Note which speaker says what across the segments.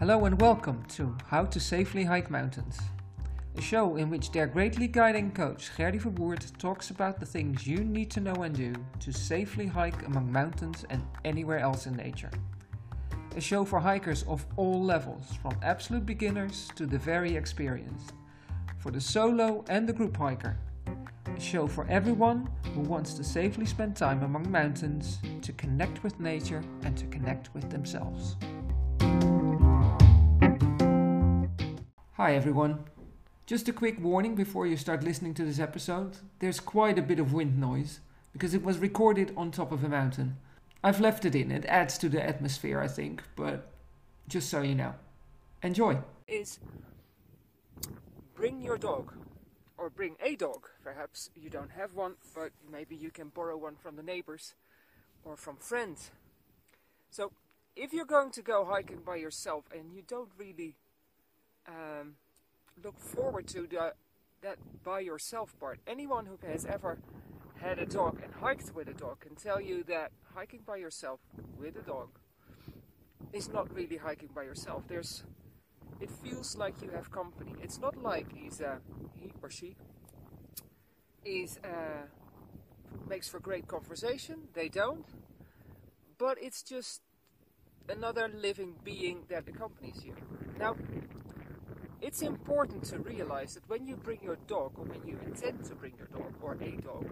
Speaker 1: Hello and welcome to How to Safely Hike Mountains, a show in which Dare Greatly guiding coach Gerdy Verwoerd talks about the things you need to know and do to safely hike among mountains and anywhere else in nature. A show for hikers of all levels, from absolute beginners to the very experienced, for the solo and the group hiker. A show for everyone who wants to safely spend time among mountains, to connect with nature and to connect with themselves. Hi everyone. Just a quick warning before you start listening to this episode. There's quite a bit of wind noise because it was recorded on top of a mountain. I've left it in, it adds to the atmosphere, I think, but just so you know. Enjoy! Is bring your dog, or bring a dog. Perhaps you don't have one, but maybe you can borrow one from the neighbors or from friends. So, if you're going to go hiking by yourself and you don't really um, look forward to the, that by yourself part. Anyone who has ever had a dog and hiked with a dog can tell you that hiking by yourself with a dog is not really hiking by yourself. There's, it feels like you have company. It's not like he's a, he or she is uh, makes for great conversation. They don't, but it's just another living being that accompanies you. Now, it's important to realize that when you bring your dog, or when you intend to bring your dog or a dog,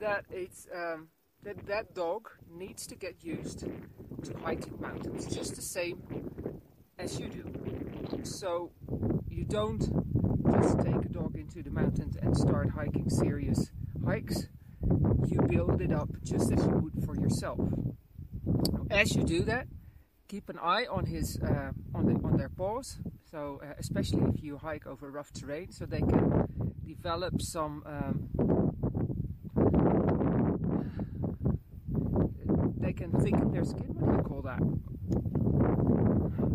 Speaker 1: that it's um, that that dog needs to get used to hiking mountains just the same as you do. So you don't just take a dog into the mountains and start hiking serious hikes. You build it up just as you would for yourself. As you do that, keep an eye on his uh, on the on their paws so uh, especially if you hike over rough terrain, so they can develop some um, they can thicken their skin. What do you call that?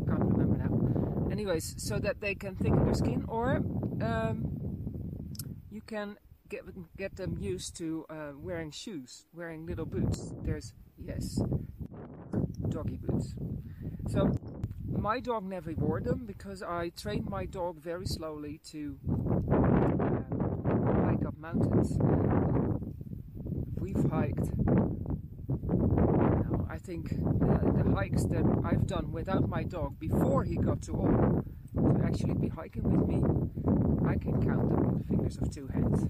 Speaker 1: Can't remember now. Anyways, so that they can thicken their skin, or um, you can get get them used to uh, wearing shoes, wearing little boots. There's yes, doggy boots. So my dog never wore them because I trained my dog very slowly to uh, hike up mountains. We've hiked, you know, I think the, the, hikes that I've done without my dog before he got too old to actually be hiking with me, I can count them on the fingers of two hands.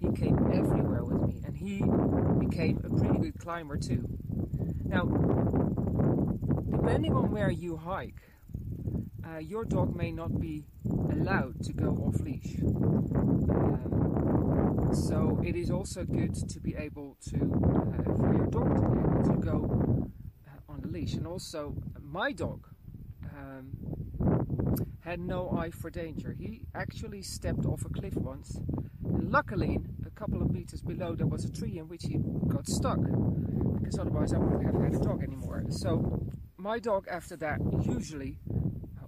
Speaker 1: He came everywhere with me and he became a pretty good climber too. Now, depending on where you hike, uh, your dog may not be allowed to go off leash. Um, so it is also good to be able to, uh, for your dog to be able to go uh, on the leash. And also, my dog um, had no eye for danger. He actually stepped off a cliff once. And luckily, a couple of meters below, there was a tree in which he got stuck. Because otherwise, I wouldn't have had a dog anymore. So my dog after that usually,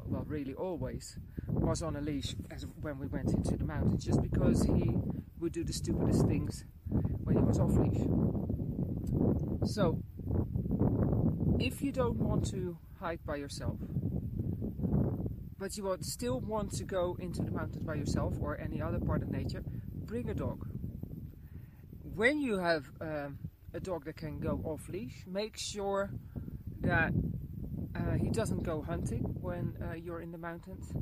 Speaker 1: well really always, was on a leash as when we went into the mountains just because he would do the stupidest things when he was off leash. So, if you don't want to hike by yourself, but you still want to go into the mountains by yourself or any other part of nature, bring a dog. When you have um, a dog that can go off leash, make sure that uh, he doesn't go hunting when uh, you're in the mountains,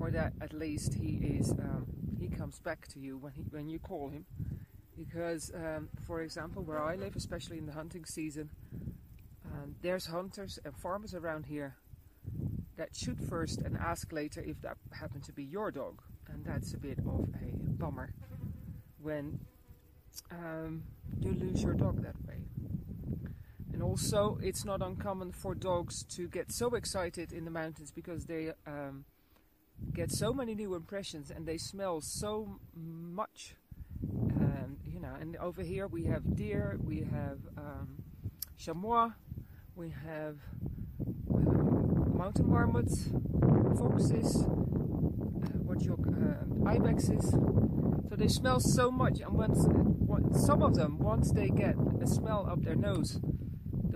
Speaker 1: or that at least he is um, he comes back to you when he when you call him. Because, um, for example, where I live, especially in the hunting season, um, there's hunters and farmers around here that shoot first and ask later if that happened to be your dog, and that's a bit of a bummer when um, you lose your dog that way. Also, it's not uncommon for dogs to get so excited in the mountains because they um, get so many new impressions and they smell so much. Um, you know, and over here we have deer, we have um, chamois, we have um, mountain marmots, foxes, uh, what you uh, ibexes. So they smell so much, and once, once some of them, once they get a smell up their nose,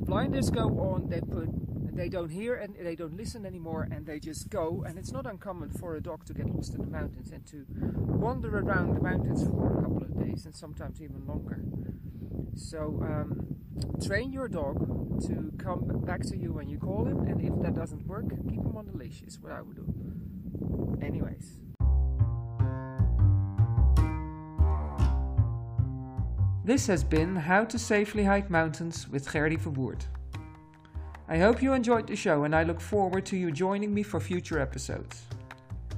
Speaker 1: blinders go on, they put they don't hear and they don't listen anymore and they just go. And it's not uncommon for a dog to get lost in the mountains and to wander around the mountains for a couple of days and sometimes even longer. So um, train your dog to come back to you when you call him. And if that doesn't work keep him on the leash is what i would do. Anyways This has been How to Safely Hike Mountains with Gerdy Verwoerd. I hope you enjoyed the show and I look forward to you joining me for future episodes.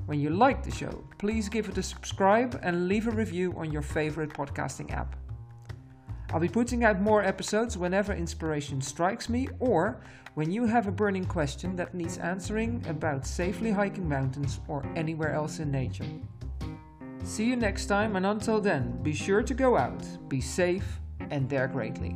Speaker 1: When you like the show, please give it a subscribe and leave a review on your favorite podcasting app. I'll be putting out more episodes whenever inspiration strikes me or when you have a burning question that needs answering about safely hiking mountains or anywhere else in nature. See you next time, and until then, be sure to go out, be safe, and dare greatly.